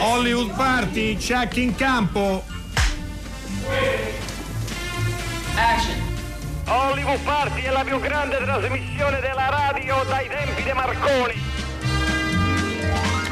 Hollywood Party, check in campo. Action. Hollywood Party è la più grande trasmissione della radio dai tempi di Marconi.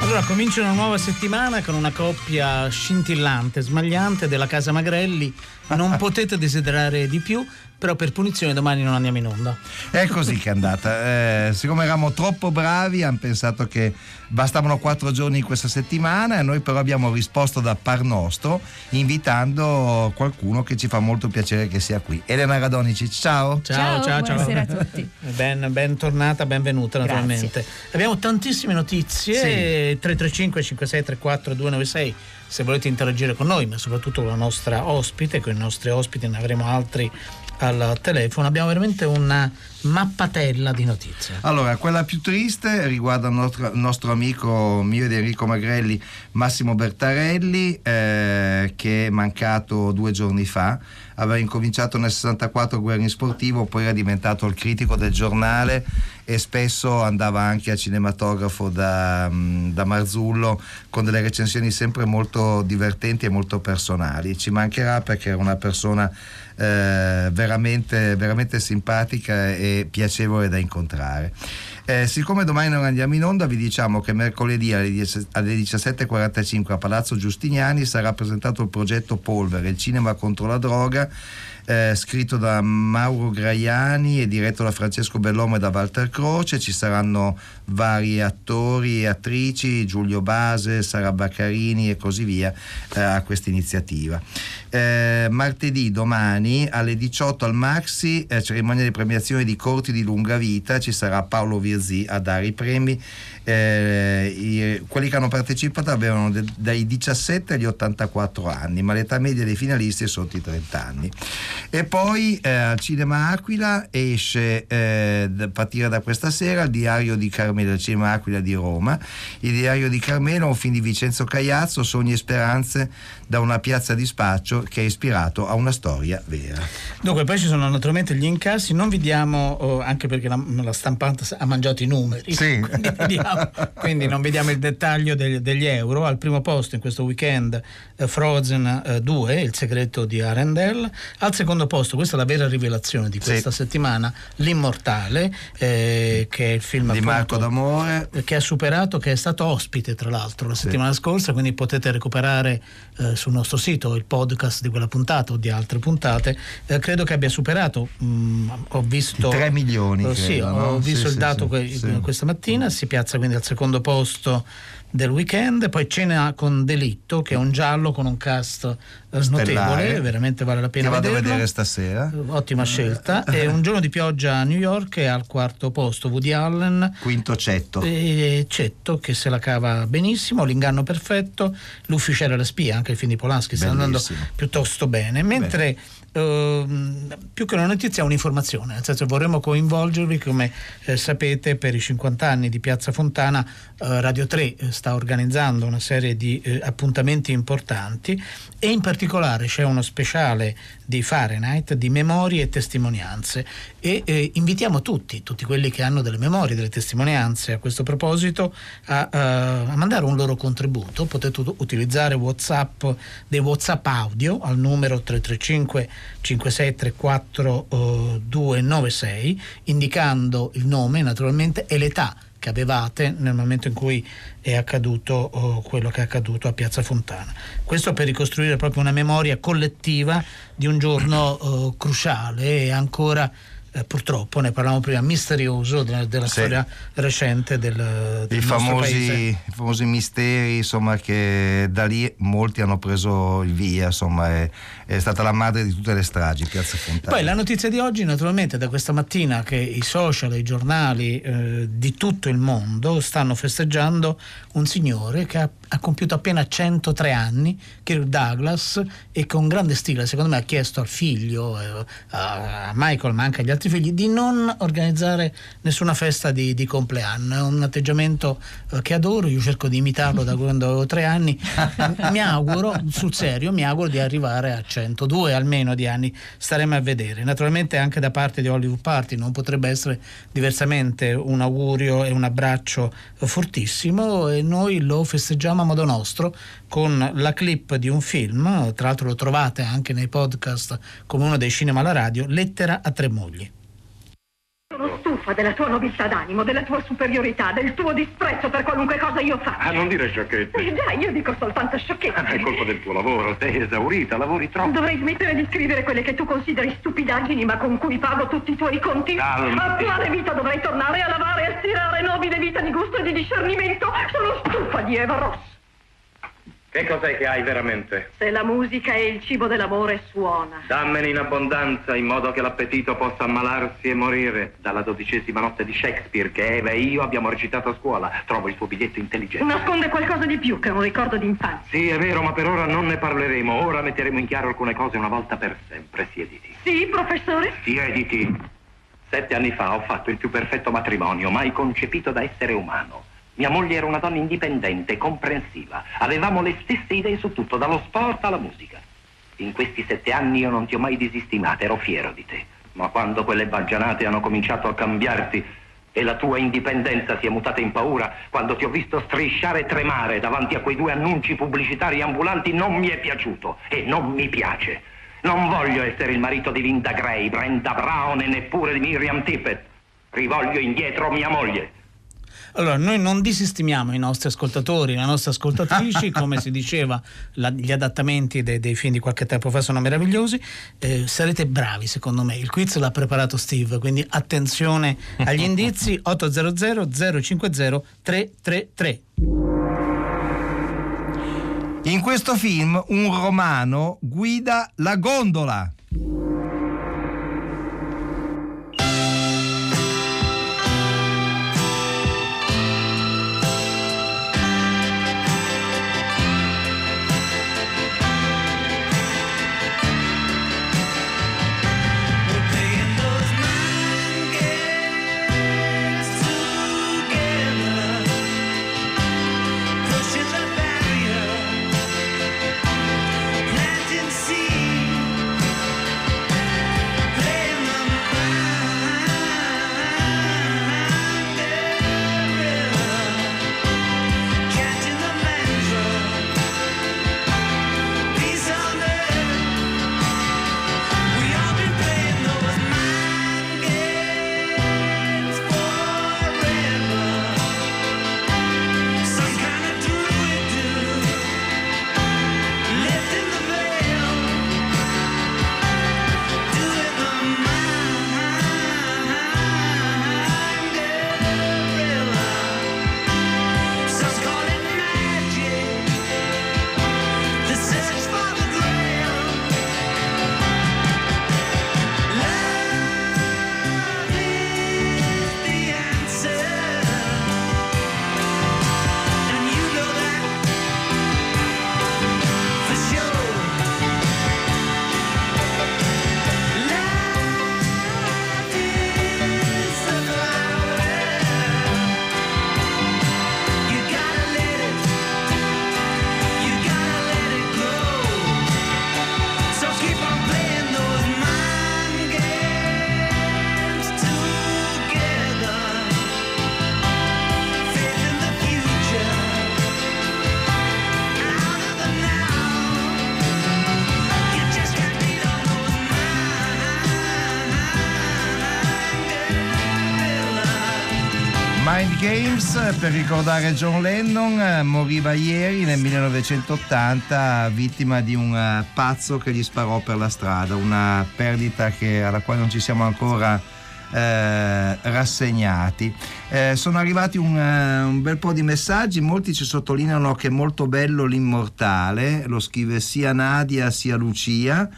Allora comincia una nuova settimana con una coppia scintillante, smagliante della Casa Magrelli. Non potete desiderare di più, però per punizione domani non andiamo in onda. È così che è andata. Eh, siccome eravamo troppo bravi, hanno pensato che bastavano quattro giorni in questa settimana e noi però abbiamo risposto da par nostro invitando qualcuno che ci fa molto piacere che sia qui. Elena Radonici, ciao. Ciao, ciao, ciao. buonasera a tutti. Ben, bentornata, benvenuta Grazie. naturalmente. Abbiamo tantissime notizie, 335 5634 296 se volete interagire con noi, ma soprattutto con la nostra ospite, con i nostri ospiti ne avremo altri al telefono. Abbiamo veramente una mappatella di notizie. Allora, quella più triste riguarda il nostro, nostro amico mio e di Enrico Magrelli, Massimo Bertarelli, eh, che è mancato due giorni fa. Aveva incominciato nel 64 Guerrini Sportivo, poi era diventato il critico del giornale e spesso andava anche al cinematografo da, mm, da Marzullo con delle recensioni sempre molto divertenti e molto personali. Ci mancherà perché era una persona eh, veramente, veramente simpatica e piacevole da incontrare. Eh, siccome domani non andiamo in onda, vi diciamo che mercoledì alle 10 alle 17.45 a Palazzo Giustiniani sarà presentato il progetto Polvere, il cinema contro la droga, eh, scritto da Mauro Graiani e diretto da Francesco Bellomo e da Walter Croce. Ci saranno vari attori e attrici, Giulio Base, Sara Baccarini e così via eh, a questa iniziativa. Eh, martedì domani alle 18 al Maxi, eh, cerimonia di premiazione di corti di lunga vita, ci sarà Paolo Virzì a dare i premi. Eh, i- quelli che hanno partecipato avevano de- dai 17 agli 84 anni, ma l'età media dei finalisti è sotto i 30 anni. E poi eh, al Cinema Aquila esce eh, a partire da questa sera il diario di Carmelo, al Cinema Aquila di Roma. Il diario di Carmelo è un film di Vincenzo Cagliazzo, Sogni e speranze da una piazza di spaccio che è ispirato a una storia vera. Dunque, poi ci sono naturalmente gli incassi, non vi diamo, oh, anche perché la, la stampante ha mangiato i numeri, Sì. quindi, vediamo- quindi non vediamo il dettaglio degli, degli euro. Al primo posto in questo weekend eh, Frozen eh, 2, Il segreto di Arendelle. Al secondo posto, questa è la vera rivelazione di questa settimana, L'Immortale, eh, che è il film Di appunto, Marco D'Amore. che ha superato, che è stato ospite tra l'altro la settimana scorsa, quindi potete recuperare eh, sul nostro sito il podcast di quella puntata o di altre puntate. Eh, credo che abbia superato, mm, ho visto... 3 milioni, Eh, sì, credo, ho no? visto Sì, il sì, dato sì, que- sì. questa mattina, si piazza quindi al secondo posto del weekend, poi cena con Delitto che è un giallo con un cast eh, Stellare. notevole, veramente vale la Che pena vado a vederlo. vedere stasera. Ottima scelta. E un giorno di pioggia a New York è al quarto posto Woody Allen. Quinto cetto. E Cetto che se la cava benissimo, l'inganno perfetto, l'ufficiale e la spia, anche il film di Polanski sta andando piuttosto bene, mentre ehm, più che una notizia è un'informazione, nel senso vorremmo coinvolgervi come eh, sapete per i 50 anni di Piazza Fontana eh, Radio 3 eh, sta organizzando una serie di eh, appuntamenti importanti e in particolare c'è uno speciale di Fahrenheit di memorie e testimonianze. E eh, invitiamo tutti, tutti quelli che hanno delle memorie, delle testimonianze a questo proposito a, eh, a mandare un loro contributo, potete ut- utilizzare Whatsapp dei Whatsapp audio al numero 335 5634 eh, 296 indicando il nome naturalmente e l'età che avevate nel momento in cui è accaduto oh, quello che è accaduto a Piazza Fontana. Questo per ricostruire proprio una memoria collettiva di un giorno oh, cruciale e ancora eh, purtroppo ne parlavamo prima misterioso della, della Sì. storia recente del, del I famosi, i famosi misteri, insomma, che da lì molti hanno preso il via, insomma, è, è stata la madre di tutte le stragi, Piazza Fontana. Poi la notizia di oggi, naturalmente, da questa mattina che i social e i giornali eh, di tutto il mondo stanno festeggiando un signore che ha, ha compiuto appena 103 anni, Kirk Douglas, e con grande stile, secondo me, ha chiesto al figlio, eh, a Michael, ma anche agli altri figli di non organizzare nessuna festa di, di compleanno. È un atteggiamento eh, che adoro, io cerco di imitarlo da quando avevo tre anni. mi auguro, sul serio, mi auguro di arrivare a 102 almeno di anni. Staremo a vedere. Naturalmente anche da parte di Hollywood Party non potrebbe essere diversamente un augurio e un abbraccio fortissimo e noi lo festeggiamo a modo nostro con la clip di un film, tra l'altro lo trovate anche nei podcast come uno dei cinema alla radio, Lettera a tre mogli. Sono stufa della tua nobiltà d'animo, della tua superiorità, del tuo disprezzo per qualunque cosa io faccia. Ah, non dire sciocchezze. Eh già, io dico soltanto sciocchezze. Ah, è colpa del tuo lavoro, sei esaurita, lavori troppo. Dovrei smettere di scrivere quelle che tu consideri stupidaggini, ma con cui pago tutti i tuoi conti. Calma. A quale vita dovrei tornare a lavare e stirare nobile vita di gusto e di discernimento? Sono stufa di Eva Ross. Che cos'è che hai veramente? Se la musica e il cibo dell'amore suona. Dammene in abbondanza in modo che l'appetito possa ammalarsi e morire. Dalla dodicesima notte di Shakespeare che Eva e io abbiamo recitato a scuola. Trovo il tuo biglietto intelligente. Nasconde qualcosa di più che un ricordo d'infanzia. Sì, è vero, ma per ora non ne parleremo. Ora metteremo in chiaro alcune cose una volta per sempre. Siediti. Sì, professore? Siediti. Sette anni fa ho fatto il più perfetto matrimonio mai concepito da essere umano. Mia moglie era una donna indipendente, comprensiva. Avevamo le stesse idee su tutto, dallo sport alla musica. In questi sette anni io non ti ho mai disistimata, ero fiero di te. Ma quando quelle baggianate hanno cominciato a cambiarti e la tua indipendenza si è mutata in paura, quando ti ho visto strisciare e tremare davanti a quei due annunci pubblicitari ambulanti, non mi è piaciuto e non mi piace. Non voglio essere il marito di Linda Gray, Brenda Brown e neppure di Miriam Tippett. Rivoglio indietro mia moglie. Allora, noi non disestimiamo i nostri ascoltatori, le nostre ascoltatrici, come si diceva, la, gli adattamenti dei, dei, film di qualche tempo fa sono meravigliosi. Eh, sarete bravi, secondo me. Il quiz l'ha preparato Steve, quindi attenzione agli indizi 800 050 333. In questo film un romano guida la gondola. Per ricordare John Lennon, eh, moriva ieri nel 1980 vittima di un eh, pazzo che gli sparò per la strada, una perdita che, alla quale non ci siamo ancora eh, rassegnati. Eh, sono arrivati un, un, bel po' di messaggi, molti ci sottolineano che è molto bello l'immortale, lo scrive sia Nadia sia Lucia.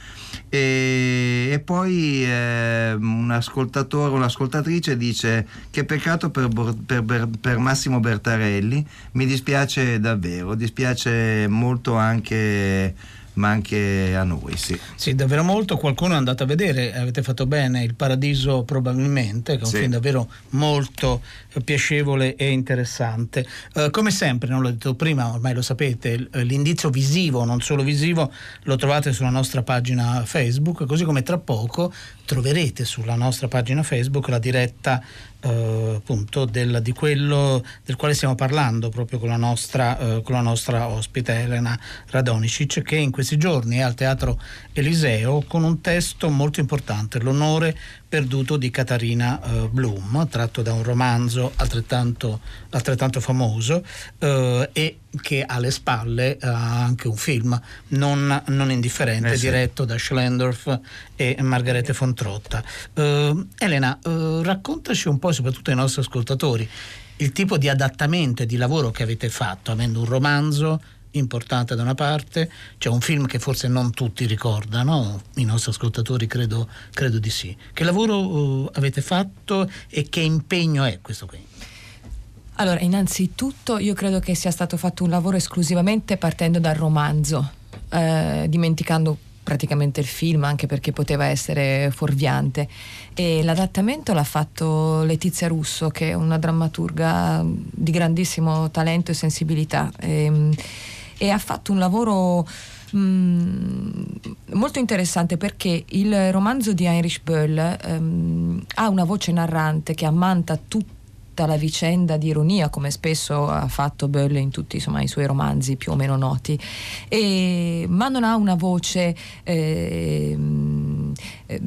E, e poi eh, un ascoltatore, un'ascoltatrice dice che peccato per, per, per, per, Massimo Bertarelli, mi dispiace davvero, dispiace molto anche ma anche a noi. Sì. sì, davvero molto. Qualcuno è andato a vedere, avete fatto bene, Il Paradiso probabilmente, che è un sì. film davvero molto piacevole e interessante. Uh, come sempre, non l'ho detto prima, ormai lo sapete, l'indizio visivo, non solo visivo, lo trovate sulla nostra pagina Facebook, così come tra poco troverete sulla nostra pagina Facebook la diretta eh, appunto del, di quello del quale stiamo parlando proprio con la nostra, eh, con la nostra ospite Elena Radonicic che in questi giorni è al Teatro Eliseo con un testo molto importante, L'onore perduto di Catarina eh, Blum, tratto da un romanzo altrettanto, altrettanto famoso eh, e che alle spalle ha anche un film non, non indifferente, eh sì. diretto da Schlendorf e Margarete von Trotta. Uh, Elena, uh, raccontaci un po', soprattutto ai nostri ascoltatori, il tipo di adattamento e di lavoro che avete fatto, avendo un romanzo importante da una parte, c'è un film che forse non tutti ricordano, i nostri ascoltatori credo, credo di sì. Che lavoro uh, avete fatto e che impegno è questo qui? Allora, innanzitutto io credo che sia stato fatto un lavoro esclusivamente partendo dal romanzo, eh, dimenticando praticamente il film anche perché poteva essere fuorviante e l'adattamento l'ha fatto Letizia Russo che è una drammaturga di grandissimo talento e sensibilità e, ehm, e ha fatto un lavoro Mm, molto interessante perché il romanzo di Heinrich Böll um, ha una voce narrante che ammanta tutta la vicenda di ironia, come spesso ha fatto Böll in tutti insomma, i suoi romanzi più o meno noti, e, ma non ha una voce eh, eh,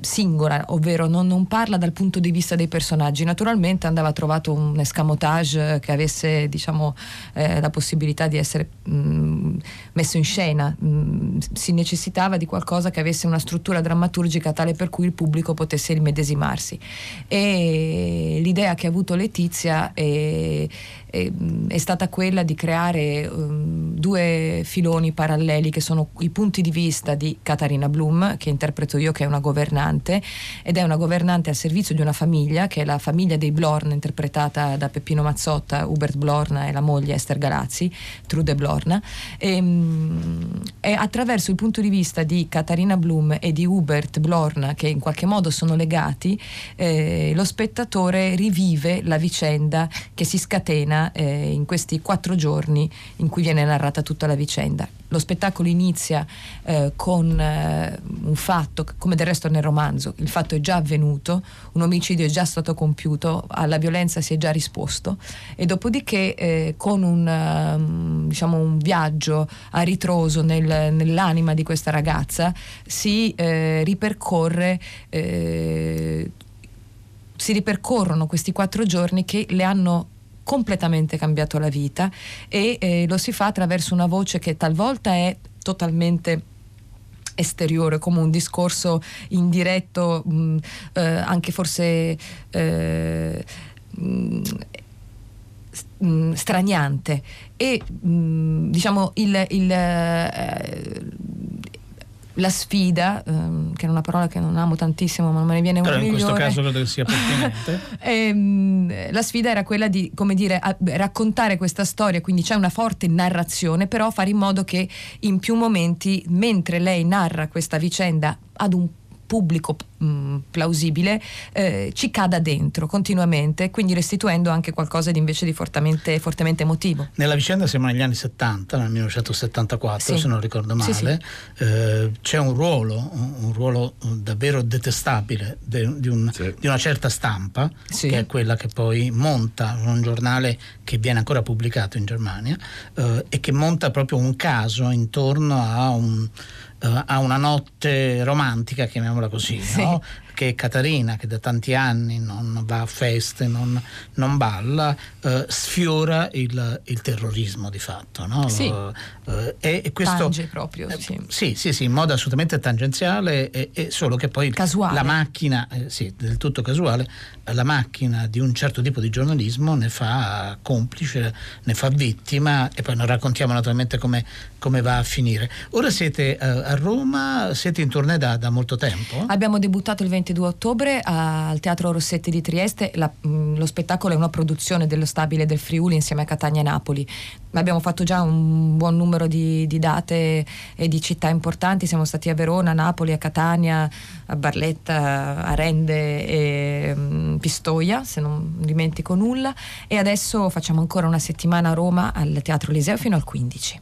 singola, ovvero non, non, parla dal punto di vista dei personaggi. Naturalmente andava trovato un escamotage che avesse diciamo, eh, la possibilità di essere mh, mm, messo in scena, mh, mm, si necessitava di qualcosa che avesse una struttura drammaturgica tale per cui il pubblico potesse immedesimarsi. E l'idea che ha avuto Letizia è, è, è stata quella di creare um, due filoni paralleli che sono i punti di vista di Katarina Blum, che interpreto io che è una governante, ed è una governante al servizio di una famiglia, che è la famiglia dei Blorn, interpretata da Peppino Mazzotta, Hubert Blorn e la moglie Esther Galazzi, Trude Blorn. E, um, e attraverso il punto di vista di Katarina Blum e di Hubert Blorn, che in qualche modo sono legati, eh, lo spettatore rivive vive la vicenda che si scatena eh, in questi quattro giorni in cui viene narrata tutta la vicenda. Lo spettacolo inizia eh, con eh, un fatto, come del resto nel romanzo, il fatto è già avvenuto, un omicidio è già stato compiuto, alla violenza si è già risposto e dopodiché eh, con un, um, diciamo un, viaggio a ritroso nel, nell'anima di questa ragazza si eh, ripercorre eh, si ripercorrono questi quattro giorni che le hanno completamente cambiato la vita e eh, lo si fa attraverso una voce che talvolta è totalmente esteriore, come un discorso indiretto, mh, mm, eh, anche forse eh, mh, mm, straniante. E mm, diciamo il, il eh, la sfida, ehm, che è una parola che non amo tantissimo, ma non me ne viene una Però in questo caso credo che sia pertinente. ehm, la sfida era quella di, come dire, raccontare questa storia, quindi c'è una forte narrazione, però fare in modo che in più momenti, mentre lei narra questa vicenda ad un pubblico mh, mm, plausibile eh, ci cada dentro continuamente, quindi restituendo anche qualcosa di invece di fortemente, fortemente emotivo. Nella vicenda siamo negli anni 70, nel 1974 sì. se non ricordo male, sì, sì. Eh, c'è un ruolo, un ruolo davvero detestabile de, di, un, di, una certa stampa, che è quella che poi monta un giornale che viene ancora pubblicato in Germania eh, e che monta proprio un caso intorno a un uh, a una notte romantica, chiamiamola così, sì. no? Oh. Che Caterina, che da tanti anni non va a feste, non, non balla, eh, sfiora il, il, terrorismo di fatto. No? Sì. Eh, e, questo, Tange proprio, eh, sì. sì. sì. sì, in modo assolutamente tangenziale, e, e solo che poi casuale. la macchina, eh, sì, del tutto casuale, la macchina di un certo tipo di giornalismo ne fa complice, ne fa vittima e poi non raccontiamo naturalmente come, come va a finire. Ora siete eh, a Roma, siete in tournée da, da molto tempo? Abbiamo debuttato il 20 22 ottobre al Teatro Rossetti di Trieste. La, mh, lo spettacolo è una produzione dello Stabile del Friuli insieme a Catania e Napoli. abbiamo fatto già un buon numero di, di, date e di città importanti, siamo stati a Verona, Napoli, a Catania, a Barletta, a Rende e um, Pistoia, se non dimentico nulla, e adesso facciamo ancora una settimana a Roma al Teatro Liseo fino al 15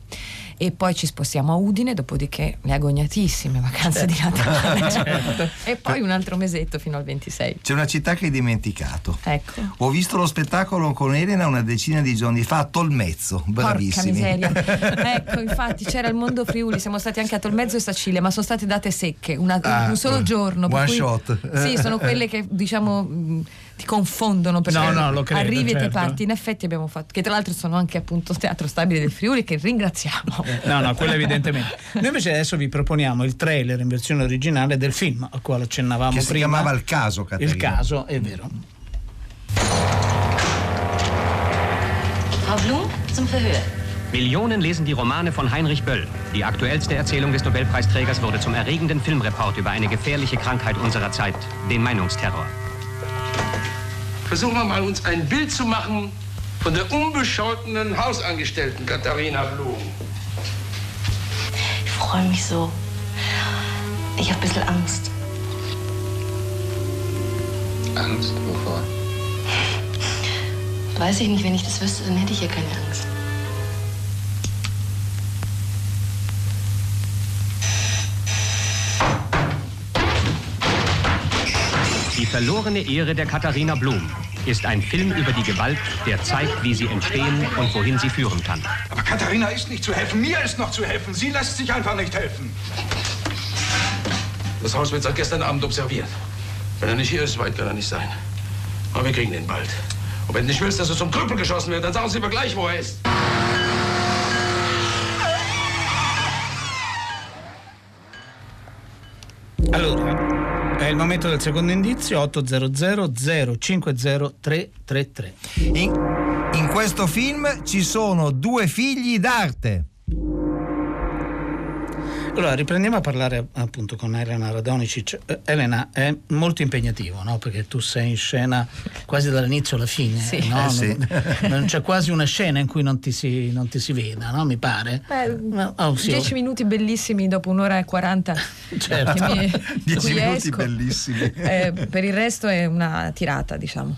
e poi ci spostiamo a Udine, dopodiché le agognatissime vacanze certo. di Natale certo. e poi un altro mesetto fino al 26. C'è una città che hai dimenticato. Ecco. Ho visto lo spettacolo con Elena una decina di giorni fa a Tolmezzo, bravissimi. Porca miseria. ecco, infatti c'era il mondo Friuli, siamo stati anche a Tolmezzo e Sicilia, ma sono state date secche, una, ah, un solo giorno. One cui, shot. Sì, sono quelle che diciamo ti confondono perché no, no, credo, arrivi certo. e te parti. In effetti abbiamo fatto, che tra l'altro sono anche appunto Teatro Stabile del Friuli, che ringraziamo. No, no, quello evidentemente. Noi invece adesso vi proponiamo il trailer in versione originale del film al quale accennavamo che prima. si chiamava Il caso, Caterina. Il caso, è vero. Frau Blum, zum Verhör. Millionen lesen die Romane von Heinrich Böll. Die aktuellste Erzählung des Nobelpreisträgers wurde zum erregenden Filmreport über eine gefährliche Krankheit unserer Zeit, den Meinungsterror. Versuchen wir mal, uns ein Bild zu machen von der unbescholtenen Hausangestellten Katharina Blum. Ich freue mich so. Ich habe ein bisschen Angst. Angst? Wovor? Weiß ich nicht. Wenn ich das wüsste, dann hätte ich ja keine Angst. Die verlorene Ehre der Katharina Blum ist ein Film über die Gewalt, der zeigt, wie sie entstehen und wohin sie führen kann. Aber Katharina ist nicht zu helfen. Mir ist noch zu helfen. Sie lässt sich einfach nicht helfen. Das Haus wird seit gestern Abend observiert. Wenn er nicht hier ist, weit kann er nicht sein. Aber wir kriegen ihn bald. Und wenn du nicht willst, dass er zum Krüppel geschossen wird, dann sagen Sie mir gleich, wo er ist. È il momento del secondo indizio 800 050 333. In, in questo film ci sono due figli d'arte. Allora, riprendiamo a parlare appunto con Elena Radonicic. Eh, Elena, è molto impegnativo, no? Perché tu sei in scena quasi dall'inizio alla fine. Sì. No? Eh, sì. Non, non c'è quasi una scena in cui non ti si, non ti si veda, no? Mi pare. Beh, oh, sì. Dieci minuti bellissimi dopo un'ora e quaranta. Certo. Mi, Dieci minuti esco. bellissimi. Eh, per il resto è una tirata, diciamo.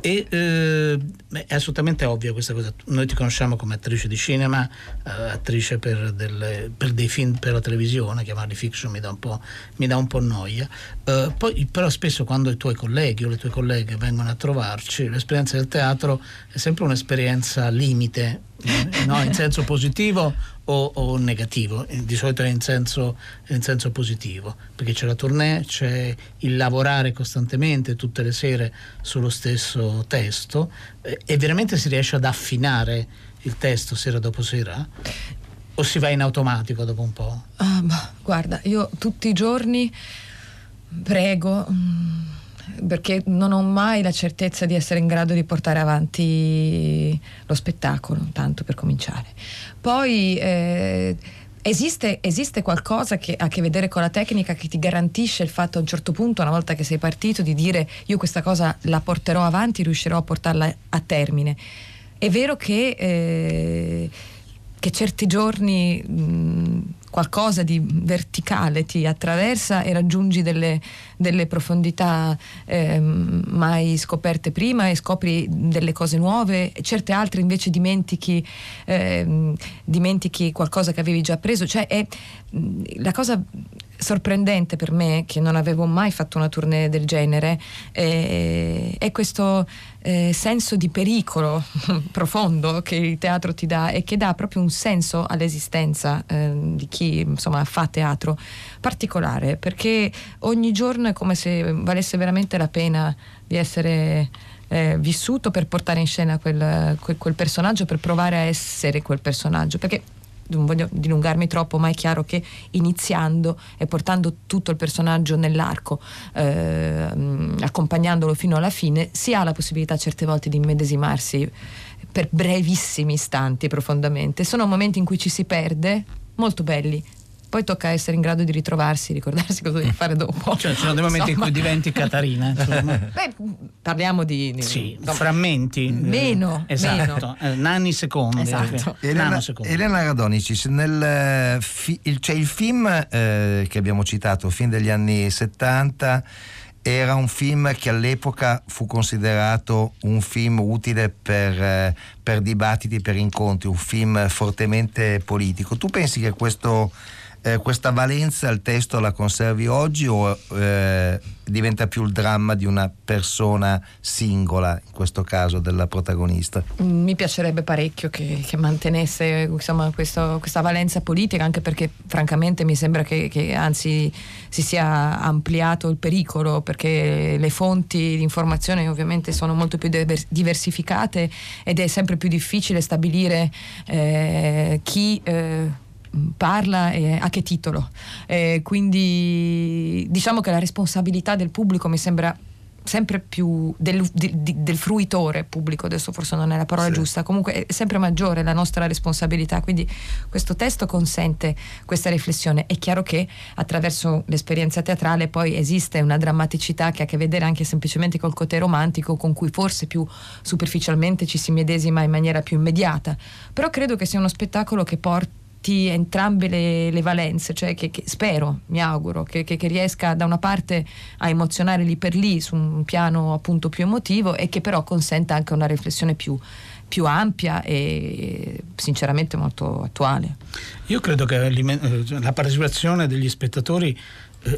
E eh, è assolutamente ovvia questa cosa. Noi ti conosciamo come attrice di cinema, eh, attrice per, delle- per dei film per la televisione, chiamarli fiction mi dà un po', dà un po' noia. Eh, poi, però, spesso quando i tuoi colleghi o le tue colleghe vengono a trovarci, l'esperienza del teatro è sempre un'esperienza limite, no? in senso positivo o, o negativo, Eh, di solito è in senso, in senso positivo, perché c'è la tournée, c'è il lavorare costantemente tutte le sere sullo stesso testo eh, e veramente si riesce ad affinare il testo sera dopo sera? O si va in automatico dopo un po'? Bah, guarda, io tutti i giorni prego mm, perché non ho mai la certezza di essere in grado di portare avanti lo spettacolo, tanto per cominciare. Poi eh, esiste, esiste qualcosa che ha a che vedere con la tecnica che ti garantisce il fatto a un certo punto, una volta che sei partito, di dire io questa cosa la porterò avanti, riuscirò a portarla a termine. È vero che, eh, che certi giorni mh, qualcosa di verticale ti attraversa e raggiungi delle, delle profondità ehm, mai scoperte prima e scopri delle cose nuove, certe altre invece dimentichi, ehm, dimentichi qualcosa che avevi già preso. Cioè è mh, la cosa sorprendente per me, che non avevo mai fatto una tournée del genere, è, è questo eh, senso di pericolo profondo che il teatro ti dà e che dà proprio un senso all'esistenza eh, di chi insomma fa teatro particolare, perché ogni giorno è come se valesse veramente la pena di essere eh, vissuto per portare in scena quel, quel- quel personaggio, per provare a essere quel personaggio, perché non voglio dilungarmi troppo, ma è chiaro che iniziando e portando tutto il personaggio nell'arco, eh, accompagnandolo fino alla fine, si ha la possibilità certe volte di immedesimarsi per brevissimi istanti profondamente. Sono momenti in cui ci si perde, molto belli. Poi tocca essere in grado di ritrovarsi, ricordarsi cosa devi fare dopo. Cioè, ci sono dei momenti Insomma. in cui diventi Catarina. Beh, parliamo di, di- Sì, insomma, frammenti. Meno, Eh, esatto, eh, nani secondi. Esatto. eh, Elena. Elena Radonicis, nel, fi- il, c'è il film eh, che abbiamo citato, film degli anni 70, era un film che all'epoca fu considerato un film utile per, per dibattiti, per incontri, un film fortemente politico. Tu pensi che questo, eh, questa valenza al testo la conservi oggi o eh, diventa più il dramma di una persona singola, in questo caso della protagonista? Mi piacerebbe parecchio che, che mantenesse insomma, questo- questa valenza politica, anche perché francamente mi sembra che, che anzi si sia ampliato il pericolo, perché le fonti di informazione ovviamente sono molto più diver- diversificate ed è sempre più difficile stabilire eh, chi... parla e a che titolo Eh, quindi diciamo che la responsabilità del pubblico mi sembra sempre più del, di- del fruitore pubblico, adesso forse non è la parola Sì. giusta, comunque è sempre maggiore la nostra responsabilità, quindi questo testo consente questa riflessione. È chiaro che attraverso l'esperienza teatrale poi esiste una drammaticità che ha a che vedere anche semplicemente col cote romantico, con cui forse più superficialmente ci si medesima in maniera più immediata, però credo che sia uno spettacolo che porti entrambe le, le valenze, cioè che, che spero, mi auguro, che, che- che riesca da una parte a emozionare lì per lì su un piano appunto più emotivo e che però consenta anche una riflessione più, più ampia e sinceramente molto attuale. Io credo che la partecipazione degli spettatori,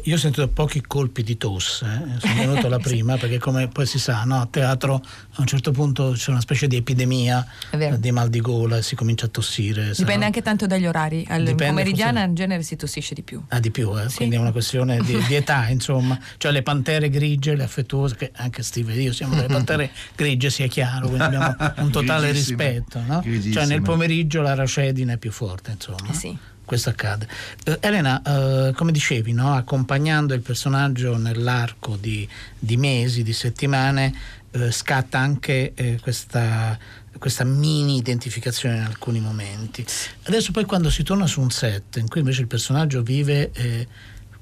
io ho sentito pochi colpi di tosse, eh, sono venuto la prima perché come poi si sa, no, a teatro a un certo punto c'è una specie di epidemia eh, di mal di gola e si comincia a tossire. Dipende no- anche tanto dagli orari, al Dipende, pomeridiana forse- in genere si tossisce di più. Ah, di più, eh, Sì. quindi è una questione di, di età, insomma. Cioè le pantere grigie, le affettuose, che anche Steve e io siamo delle pantere grigie, sia chiaro, quindi abbiamo un totale rispetto. No? Cioè nel pomeriggio la racedine è più forte, insomma. Eh sì. Questo accade. Eh, Elena, eh, come dicevi, no? accompagnando il personaggio nell'arco di, di mesi, di settimane, eh, scatta anche eh, questa, questa mini identificazione in alcuni momenti. Adesso poi quando si torna su un set in cui invece il personaggio vive... eh,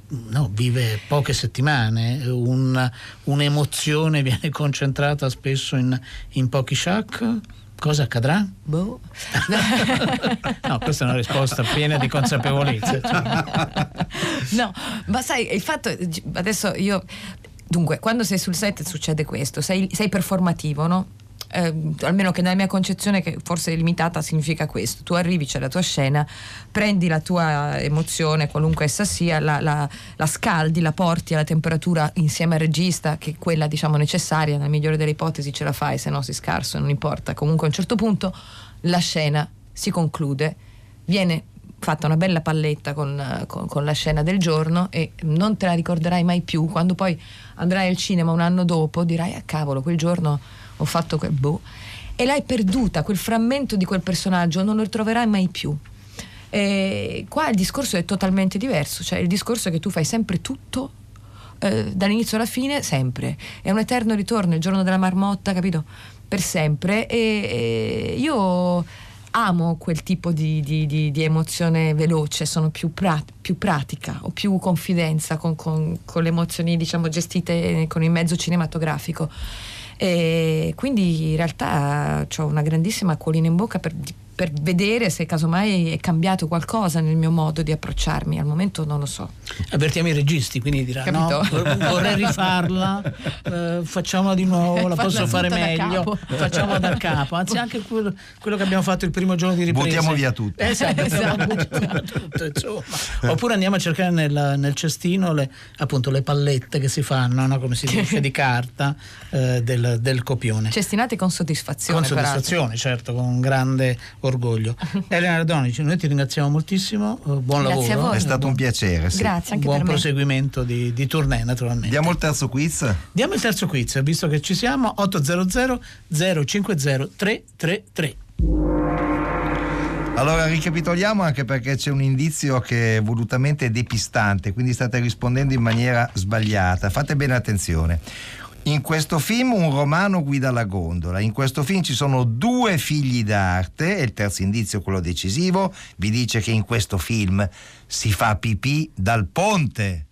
No, vive poche settimane, un- un'emozione viene concentrata spesso in, in pochi shack. Cosa accadrà? Boh. No, questa è una risposta piena di consapevolezza. no, ma sai, il fatto adesso io dunque, quando sei sul set succede questo, sei, sei performativo, no? Eh, almeno che nella mia concezione, che forse è limitata, significa questo: tu arrivi, c'è la tua scena, prendi la tua emozione, qualunque essa sia, la, la- la scaldi, la porti alla temperatura insieme al regista, che è quella diciamo necessaria, nella migliore delle ipotesi ce la fai, se no sei scarso, non importa. Comunque a un certo punto la scena si conclude, viene fatta una bella palletta con, con- con la scena del giorno e non te la ricorderai mai più. Quando poi andrai al cinema un anno dopo dirai, ah cavolo, quel giorno ho fatto quel boh. E l'hai perduta, quel frammento di quel personaggio, non lo ritroverai mai più. E qua il discorso è totalmente diverso, cioè il discorso è che tu fai sempre tutto eh, dall'inizio alla fine, sempre. È un eterno ritorno, il giorno della marmotta, capito? Per sempre. E, e io amo quel tipo di, di- di- di emozione veloce, sono più, pra- più pratica, ho più confidenza con, con- con le emozioni, diciamo, gestite con il mezzo cinematografico. E quindi in realtà ho una grandissima acquolina in bocca per, per vedere se casomai è cambiato qualcosa nel mio modo di approcciarmi. Al momento non lo so. Avvertiamo i registi, quindi diranno: no, Capito? vorrei rifarla, eh, facciamola di nuovo, la posso fare meglio, facciamola da capo. Anzi, anche quello, quello che abbiamo fatto il primo giorno di ripresa. Buttiamo via tutto. Esatto, Esatto. buttiamo tutto, insomma. Oppure andiamo a cercare nel, nel cestino le, appunto, le pallette che si fanno, no? come si dice, di carta eh, del, del copione. Cestinate con soddisfazione. Con soddisfazione, certo, con grande orgoglio. Elena Radonici, noi ti ringraziamo moltissimo, eh, buon Grazie a lavoro. voi. È stato un piacere. sì. Grazie anche buon per me. proseguimento di, di tournée naturalmente. Diamo il terzo quiz. Diamo il terzo quiz, visto che ci siamo, 800 050 333. Allora ricapitoliamo anche perché c'è un indizio che è volutamente depistante, quindi state rispondendo in maniera sbagliata. Fate bene attenzione. In questo film un romano guida la gondola. In questo film ci sono due figli d'arte e il terzo indizio, quello decisivo, vi dice che in questo film si fa pipì dal ponte.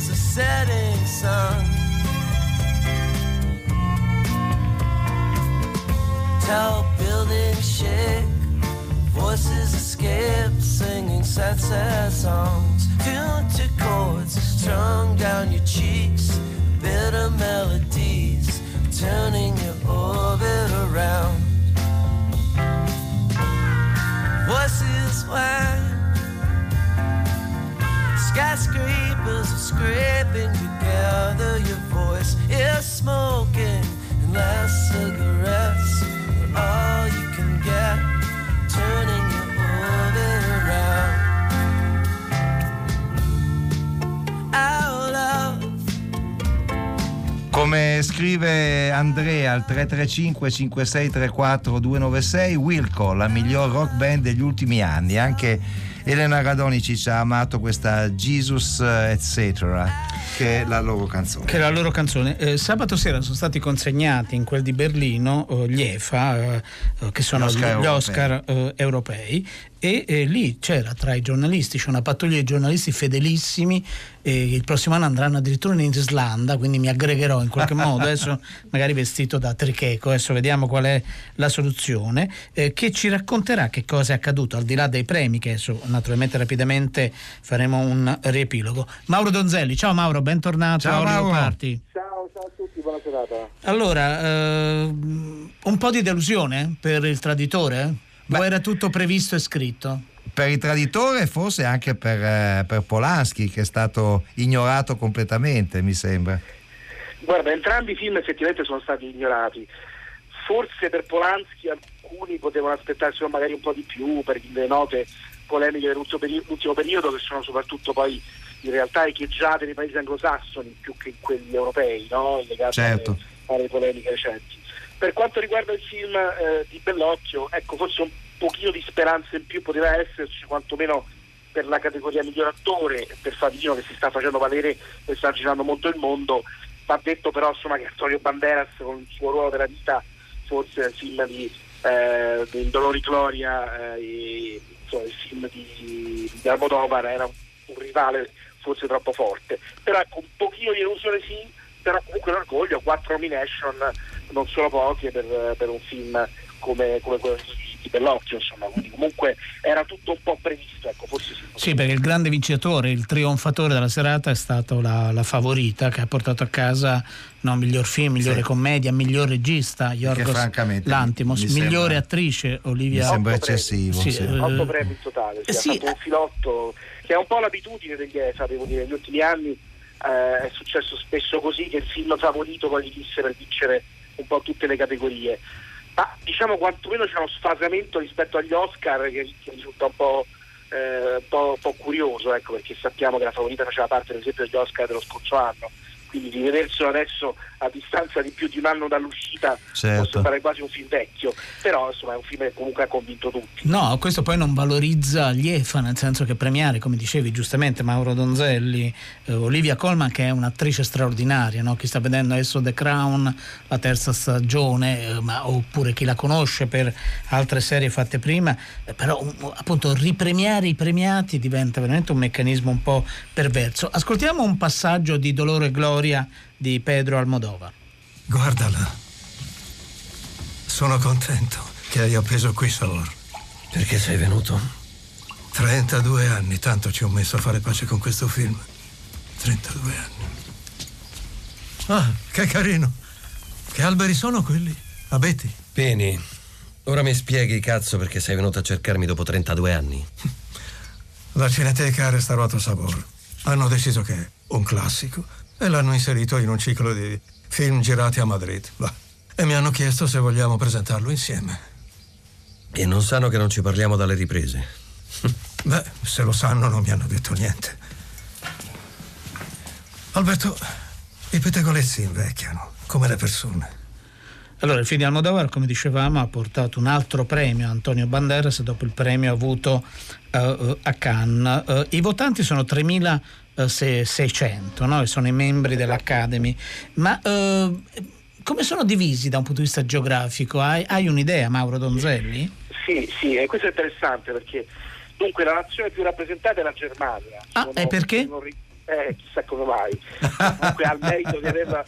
Is a setting sun. Tall buildings shake, voices escape, singing sad songs. Tuned to chords strung down your cheeks, bitter melodies, turning your orbit around. Voices whine, skyscrapers are scraping together. Your voice is smoking, and last cigarettes are all you can get, turning your orbit around. Love Come scrive Andrea al 335 5634 296, Wilco, la miglior rock band degli ultimi anni. Anche Elena Radonici ci ha amato questa Jesus eh, etc. che è la loro canzone. Che è la loro canzone. Eh, sabato sera sono stati consegnati in quel di Berlino eh, gli EFA, eh, eh, che sono Gli Oscar gli. Oscar eh, europei, e eh, lì c'era tra i giornalisti, c'è una pattuglia di giornalisti fedelissimi. E il prossimo anno andranno addirittura in Islanda, quindi mi aggregherò in qualche modo. Adesso magari vestito da tricheco, adesso vediamo qual è la soluzione. eh, che ci racconterà che cosa è accaduto al di là dei premi, che adesso naturalmente rapidamente faremo un riepilogo. Mauro Donzelli, ciao Mauro, bentornato Ciao, a Mauro. Party. Ciao, ciao a tutti, buona serata. Allora, eh, un po' di delusione per il traditore? O era tutto previsto e scritto? Per il traditore e forse anche per, eh, per Polanski che è stato ignorato completamente, mi sembra. Guarda, entrambi i film effettivamente sono stati ignorati. Forse per Polanski alcuni potevano aspettarsi magari un po' di più per le note polemiche dell'ultimo peri- l'ultimo periodo, che sono soprattutto poi in realtà echeggiate nei paesi anglosassoni più che in quelli europei, no? legate Certo. alle, alle polemiche recenti. Per quanto riguarda il film eh, di Bellocchio, ecco, forse un pochino di speranza in più poteva esserci, quantomeno per la categoria miglior attore, per Favino che si sta facendo valere e sta girando molto il mondo. Va detto però insomma, che Antonio Banderas con il suo ruolo della vita, forse nel film di, eh, del Dolore e Gloria, eh, e, insomma, il film di, di Almodovar era un rivale forse troppo forte. Però ecco, un pochino di illusione sì, però comunque un orgoglio, quattro nomination, non solo poche per, per un film come, come quello di, Bellocchio, insomma, quindi comunque era tutto un po' previsto, ecco, forse sì. Sì, perché il grande vincitore, il trionfatore della serata è stato la, la favorita che ha portato a casa no, miglior film, migliore Sì. commedia, miglior regista, Yorgos francamente Lantimos, mi sembra- migliore attrice Olivia mi sembra Otto premi. eccessivo. Sì, sì. eh, otto premi in totale, sì, eh, ha sì, fatto un filotto che è un po' l'abitudine degli ESA, devo dire, negli ultimi anni eh, è successo spesso così che il film favorito poi finisse per vincere un po' tutte le categorie. Ma diciamo quantomeno c'è uno sfasamento rispetto agli Oscar che, che risulta un po' eh, un, po', un po' curioso, ecco, perché sappiamo che la favorita faceva parte per esempio degli Oscar dello scorso anno, quindi di vederselo adesso a distanza di più di un anno dall'uscita Certo. può sembrare quasi un film vecchio, però insomma è un film che comunque ha convinto tutti. No, questo poi non valorizza gli EFA, nel senso che premiare, come dicevi giustamente, Mauro Donzelli, eh, Olivia Colman, che è un'attrice straordinaria, no? chi sta vedendo adesso The Crown, la terza stagione, eh, ma, oppure chi la conosce per altre serie fatte prima, eh, però um, appunto ripremiare i premiati diventa veramente un meccanismo un po' perverso. Ascoltiamo un passaggio di Dolore e Gloria di Pedro Almodovar. Guardala. Sono contento che hai appeso qui, Salor. Perché sei venuto? 32 anni, tanto ci ho messo a fare pace con questo film. 32 anni. Ah, che carino. Che alberi sono quelli? Abeti? Peni, ora mi spieghi, cazzo, perché sei venuto a cercarmi dopo 32 anni. La Cineteca ha restaurato Sabor. Hanno deciso che è un classico e l'hanno inserito in un ciclo di film girati a Madrid. E mi hanno chiesto se vogliamo presentarlo insieme. E non sanno che non ci parliamo dalle riprese. Beh, se lo sanno non mi hanno detto niente. Alberto, i pettegolezzi invecchiano, come le persone. Allora, il film di Almodovar, come dicevamo, ha portato un altro premio a Antonio Banderas dopo il premio avuto eh, a Cannes. Eh, I votanti sono 3.600, no? E sono i membri dell'Academy. Ma eh, come sono divisi da un punto di vista geografico? Hai, hai un'idea, Mauro Donzelli? Sì, sì, e questo è interessante perché dunque la nazione più rappresentata è la Germania. Ah, e perché? eh, chissà come mai. comunque ha il merito di, averla-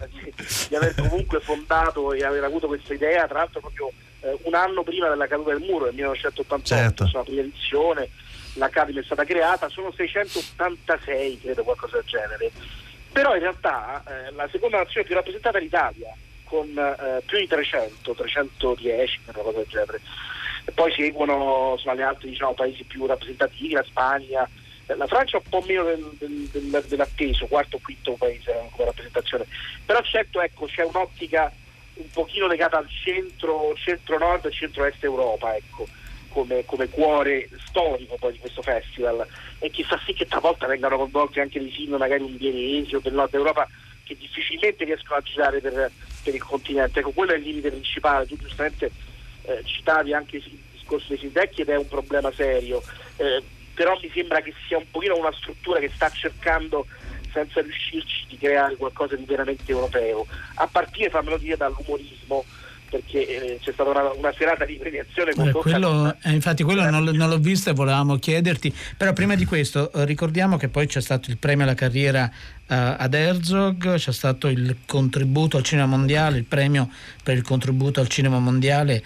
di- aver comunque fondato e aver avuto questa idea, tra l'altro proprio eh, un anno prima della caduta del muro, nel 1988, Certo. la prima edizione, l'Academy è stata creata, sono 686, credo, qualcosa del genere. Però in realtà eh, la seconda nazione più rappresentata è l'Italia, con eh, più di 300, 310, una cosa del genere. E poi seguono insomma, gli altri diciamo, paesi più rappresentativi, la Spagna, eh, la Francia un po' meno del- del- del- dell'atteso, quarto o quinto paese come rappresentazione. Però certo ecco, c'è un'ottica un pochino legata al centro, centro-nord e centro-est Europa, ecco, come, come cuore storico poi di questo festival. E che fa sì che talvolta vengano coinvolti anche dei film magari ungheresi o del nord Europa che difficilmente riescono a girare per, per il continente. Ecco, quello è il limite principale, tu giustamente eh, citavi anche il discorso dei film vecchi ed è un problema serio, eh, però mi sembra che sia un pochino una struttura che sta cercando senza riuscirci di creare qualcosa di veramente europeo, a partire, fammelo dire, dall'umorismo, perché eh, c'è stata una, una serata di premiazione Eh, condotta quello, eh, infatti quello non, non l'ho visto e volevamo chiederti, però prima di questo eh, ricordiamo che poi c'è stato il premio alla carriera eh, ad Herzog, c'è stato il contributo al cinema mondiale, il premio per il contributo al cinema mondiale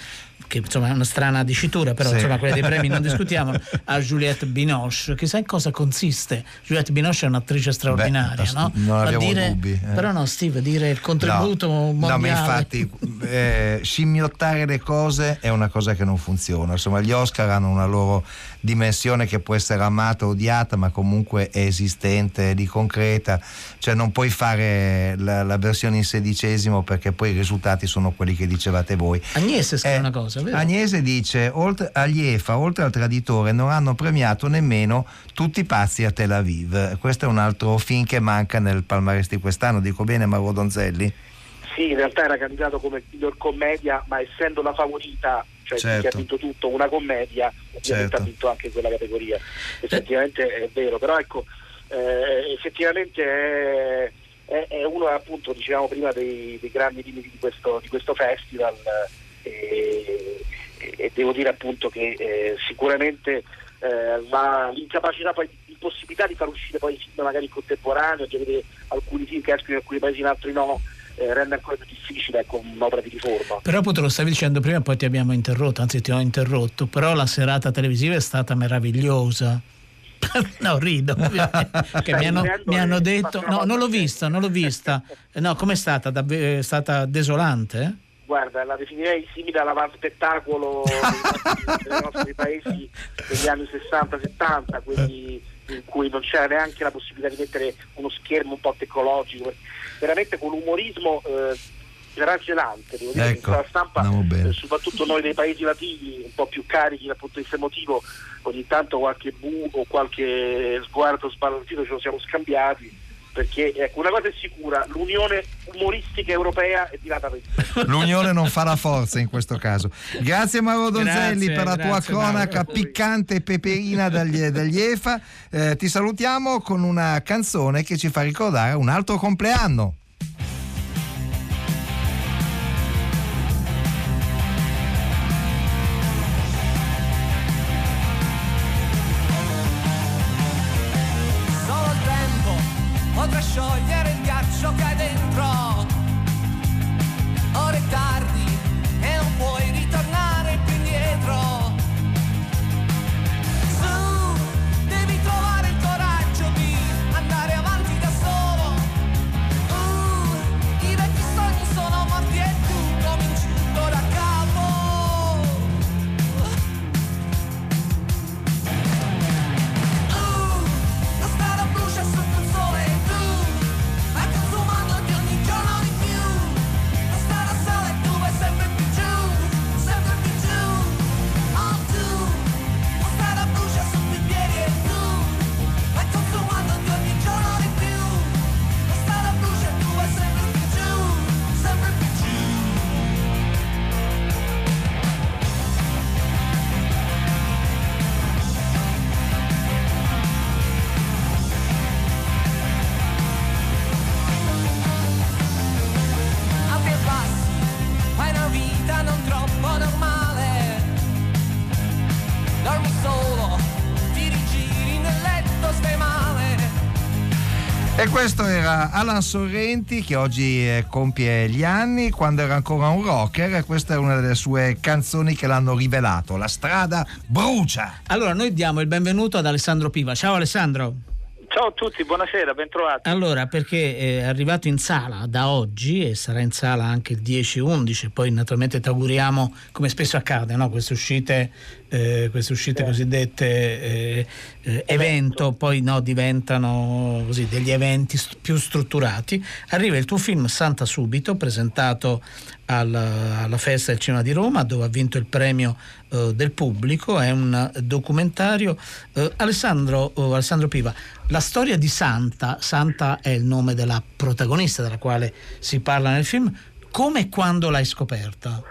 che insomma è una strana dicitura, però Sì. insomma quella dei premi non discutiamo, a Juliette Binoche. Chissà in cosa consiste. Juliette Binoche è un'attrice straordinaria, Beh, no? non abbiamo dire- dubbi, eh. Però no, Steve, dire il contributo No, mondiale. No, ma infatti eh, scimmiottare le cose è una cosa che non funziona. Insomma, gli Oscar hanno una loro dimensione che può essere amata o odiata, ma comunque è esistente, è di concreta. Cioè non puoi fare la, la versione in sedicesimo perché poi i risultati sono quelli che dicevate voi. Agnese scrive Eh, una cosa, vero? Agnese dice, oltre, agli EFA, oltre al traditore, non hanno premiato nemmeno tutti i pazzi a Tel Aviv. Questo è un altro film che manca nel palmarès di quest'anno. Dico bene Mauro Donzelli? Sì, in realtà era candidato come miglior commedia, ma essendo la favorita, cioè Certo. chi ha vinto tutto, una commedia, ovviamente Certo. ha vinto anche quella categoria. Effettivamente è vero, però ecco, eh, effettivamente è, è- è uno appunto, dicevamo prima, dei, dei grandi limiti di questo, di questo festival eh, e, e devo dire appunto che eh, sicuramente eh, la- l'incapacità poi, l'impossibilità di far uscire poi i film magari in contemporaneo, di avere alcuni film che escono in alcuni paesi in altri no, eh, rende ancora più difficile ecco, un'opera di riforma. Però appunto lo stavi dicendo prima e poi ti abbiamo interrotto, anzi ti ho interrotto, però la serata televisiva è stata meravigliosa. no, rido, che mi hanno, mi hanno detto, no, non l'ho vista, non l'ho vista. No, com'è stata? È stata desolante? Guarda, la definirei simile all'avanspettacolo dei nostri, dei nostri paesi degli anni 60-70, quelli in cui non c'era neanche la possibilità di mettere uno schermo un po' tecnologico. Veramente con l'umorismo eh, sgaraggelante, devo dire, Ecco, la stampa, eh, soprattutto noi dei paesi latini, un po' più carichi dal punto di vista emotivo, ogni tanto qualche bu o qualche sguardo sbalancito ce lo siamo scambiati, perché ecco, una cosa è sicura, l'unione umoristica europea è tirata per L'unione non fa la forza in questo caso. Grazie Mauro Donzelli Grazie, per la grazie, tua cronaca piccante e peperina dagli, dagli EFA. Eh, ti salutiamo con una canzone che ci fa ricordare un altro compleanno. Questo era Alan Sorrenti che oggi eh, compie gli anni quando era ancora un rocker questa è una delle sue canzoni che l'hanno rivelato. La strada brucia. Allora, noi diamo il benvenuto ad Alessandro Piva. Ciao Alessandro. Ciao a tutti, buonasera, bentrovati. Allora, perché è arrivato in sala da oggi e sarà in sala anche il 10-11, poi naturalmente ti auguriamo, come spesso accade, no? queste uscite, eh, queste uscite cosiddette eh, eh, evento, poi no, diventano così, degli eventi st- più strutturati. Arriva il tuo film Santa Subito, presentato alla, alla Festa del Cinema di Roma, dove ha vinto il premio eh, del pubblico, è un documentario. Eh, Alessandro, oh, Alessandro Piva, la storia di Santa, Santa è il nome della protagonista della quale si parla nel film, come e quando l'hai scoperta?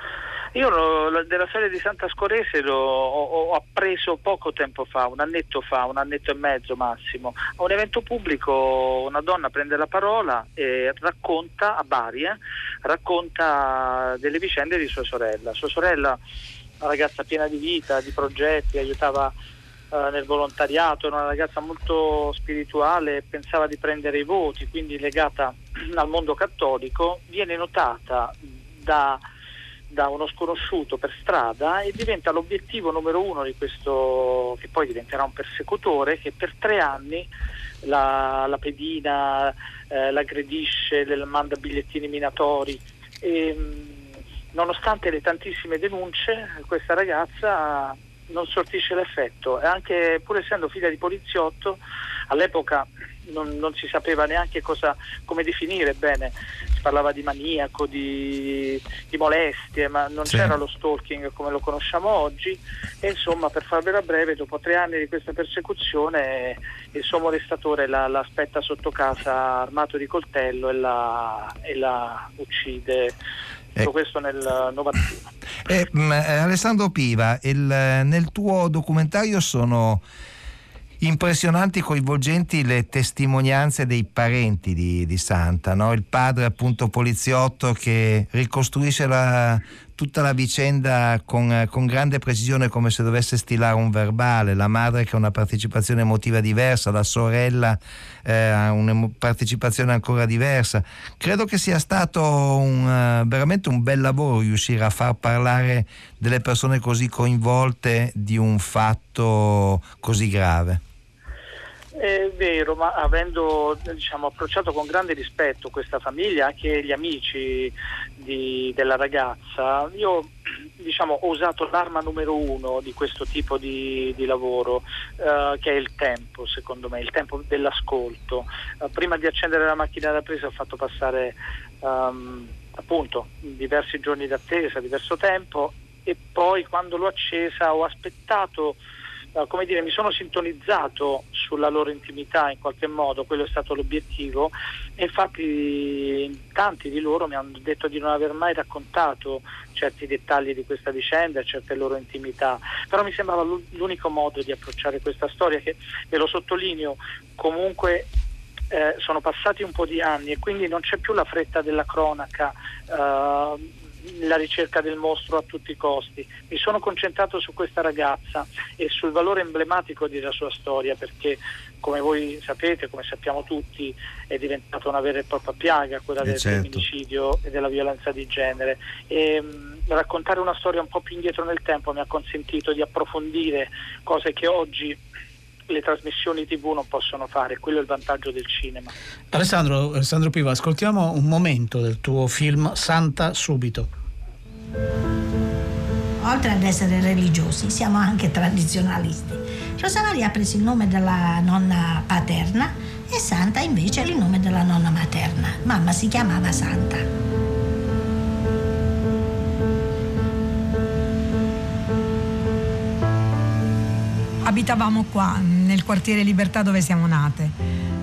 Io lo- la- della storia di Santa Scorese l'ho, ho, ho appreso poco tempo fa, un annetto fa, un annetto e mezzo massimo. A un evento pubblico una donna prende la parola e racconta, a Bari, eh, racconta delle vicende di sua sorella. Sua sorella, una ragazza piena di vita, di progetti, aiutava eh, nel volontariato, era una ragazza molto spirituale, pensava di prendere i voti, quindi legata al mondo cattolico, viene notata da, da uno sconosciuto per strada e diventa l'obiettivo numero uno di questo, che poi diventerà un persecutore, che per tre anni la, la pedina, eh, l'aggredisce, le manda bigliettini minatori. E, nonostante le tantissime denunce, questa ragazza non sortisce l'effetto e anche pur essendo figlia di poliziotto all'epoca non, non si sapeva neanche cosa, come definire bene. Si parlava di maniaco di, di molestie ma non Sì. c'era lo stalking come lo conosciamo oggi. E insomma per farvela breve dopo tre anni di questa persecuzione il suo molestatore la, la aspetta sotto casa armato di coltello e la, e la uccide. Tutto questo nel 91 Eh, mh, eh, Alessandro Piva, il, eh, nel tuo documentario sono impressionanti, coinvolgenti le testimonianze dei parenti di, di Santa, no? il padre appunto poliziotto che ricostruisce la- tutta la vicenda con, con grande precisione come se dovesse stilare un verbale, la madre che ha una partecipazione emotiva diversa, la sorella eh, ha una partecipazione ancora diversa. Credo che sia stato un, eh, veramente un bel lavoro riuscire a far parlare delle persone così coinvolte di un fatto così grave. È vero, ma avendo diciamo, approcciato con grande rispetto questa famiglia, anche gli amici di- della ragazza, io diciamo, ho usato l'arma numero uno di questo tipo di, di lavoro, eh, che è il tempo, secondo me, il tempo dell'ascolto. Eh, prima di accendere la macchina da presa ho fatto passare ehm, appunto diversi giorni d'attesa, diverso tempo e poi quando l'ho accesa ho aspettato come dire, mi sono sintonizzato sulla loro intimità in qualche modo, quello è stato l'obiettivo e infatti tanti di loro mi hanno detto di non aver mai raccontato certi dettagli di questa vicenda certe loro intimità, però mi sembrava l'unico modo di approcciare questa storia che, ve lo sottolineo, comunque eh, sono passati un po' di anni e quindi non c'è più la fretta della cronaca. Eh, la ricerca del mostro a tutti i costi. Mi sono concentrato su questa ragazza e sul valore emblematico della sua storia perché come voi sapete, come sappiamo tutti, è diventata una vera e propria piaga quella Eh, del certo. femminicidio e della violenza di genere. E, raccontare una storia un po' più indietro nel tempo mi ha consentito di approfondire cose che oggi le trasmissioni tv non possono fare, quello è il vantaggio del cinema. Alessandro, Alessandro Piva, ascoltiamo un momento del tuo film Santa subito. Oltre ad essere religiosi, siamo anche tradizionalisti. Rosa Maria ha preso il nome della nonna paterna e Santa invece il nome della nonna materna. Mamma si chiamava Santa. Abitavamo qua, nel quartiere Libertà dove siamo nate.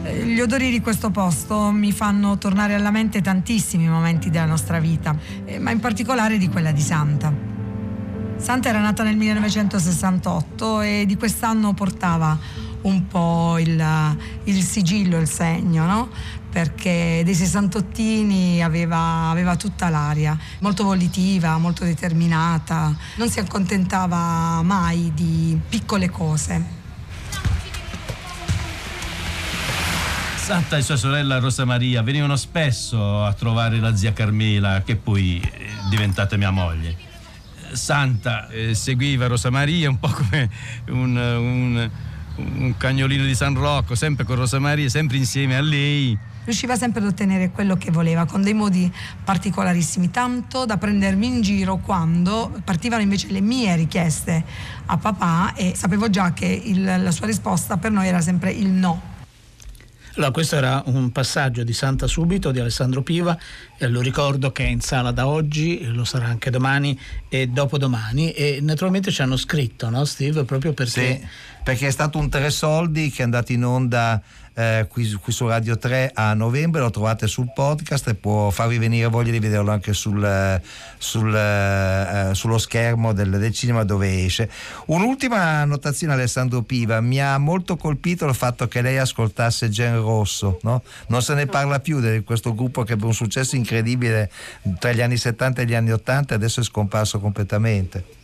Eh, Gli odori di questo posto mi fanno tornare alla mente tantissimi momenti della nostra vita, eh, ma in particolare di quella di Santa. Santa era nata nel 1968 e di quest'anno portava un po' il, il sigillo, il segno, no? Perché dei sessantottini aveva, aveva tutta l'aria, molto volitiva, molto determinata, non si accontentava mai di piccole cose. Santa e sua sorella Rosa Maria venivano spesso a trovare la zia Carmela, che poi è diventata mia moglie. Santa eh, seguiva Rosa Maria un po' come un, un- un cagnolino di San Rocco, sempre con Rosa Maria, sempre insieme a lei. Riusciva sempre ad ottenere quello che voleva, con dei modi particolarissimi, tanto da prendermi in giro quando partivano invece le mie richieste a papà e sapevo già che il- la sua risposta per noi era sempre il no. Allora, questo era un passaggio di Santa Subito di Alessandro Piva, e lo ricordo che è in sala da oggi, lo sarà anche domani e dopodomani e naturalmente ci hanno scritto, no Steve? Proprio perché... Sì, perché è stato un tre soldi che è andato in onda eh, qui, qui su Radio 3 a novembre, lo trovate sul podcast e può farvi venire voglia di vederlo anche sul, sul, eh, eh, sullo schermo del, del cinema dove esce. Un'ultima annotazione Alessandro Piva, mi ha molto colpito il fatto che lei ascoltasse Gen Rosso, no? non se ne parla più di questo gruppo che ebbe un successo incredibile tra gli anni 70 e gli anni 80 e adesso è scomparso completamente.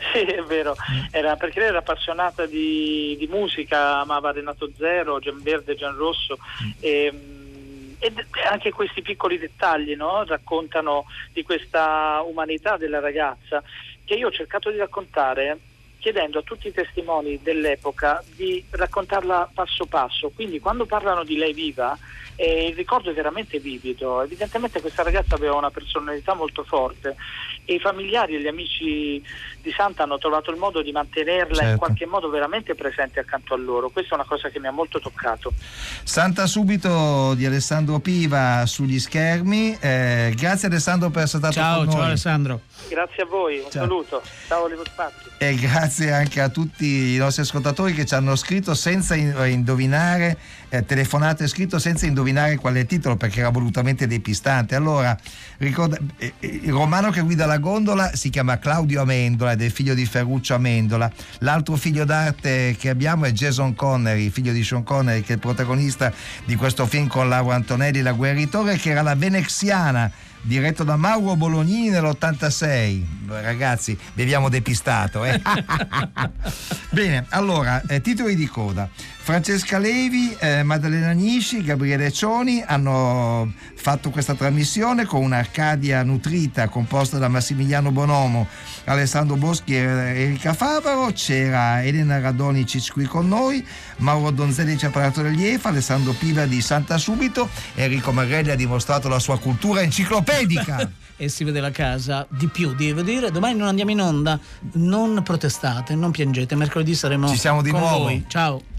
Sì, è vero, era, perché lei era appassionata di, di musica, amava Renato Zero, Gian Verde, Gian Rosso e, mm, e d- anche questi piccoli dettagli no? raccontano di questa umanità della ragazza che io ho cercato di raccontare chiedendo a tutti i testimoni dell'epoca di raccontarla passo passo, quindi quando parlano di lei viva eh, il ricordo è veramente vivido, evidentemente questa ragazza aveva una personalità molto forte e i familiari e gli amici di Santa hanno trovato il modo di mantenerla in Certo. qualche modo veramente presente accanto a loro, questa è una cosa che mi ha molto toccato. Santa subito di Alessandro Piva sugli schermi. Eh, grazie Alessandro per essere stato Ciao, con noi. ciao Alessandro. Grazie a voi, un Ciao. saluto, ciao Oliver Spazio. E grazie anche a tutti i nostri ascoltatori che ci hanno scritto senza in- indovinare, eh, telefonato e scritto senza indovinare qual è il titolo perché era volutamente depistante. Allora, ricorda, eh, eh, il romano che guida la gondola si chiama Claudio Amendola ed è figlio di Ferruccio Amendola. L'altro figlio d'arte che abbiamo è Jason Connery, figlio di Sean Connery, che è il protagonista di questo film con Laura Antonelli, La guerritore, che era la veneziana diretto da Mauro Bolognini nell'86. Ragazzi, vi abbiamo depistato. Eh? Bene, allora, eh, titoli di coda. Francesca Levi, eh, Maddalena Nisci, Gabriele Cioni hanno fatto questa trasmissione con un'Arcadia nutrita composta da Massimiliano Bonomo, Alessandro Boschi e Erika Favaro. C'era Elena Radonicic qui con noi, Mauro Donzelli ci ha parlato degli EFA, Alessandro Piva di Santa Subito, Enrico Magrelli ha dimostrato la sua cultura enciclopedica. e si vede la casa di più, devo dire. Domani non andiamo in onda, non protestate, non piangete. Mercoledì saremo Ci siamo di nuovo. voi. Ciao.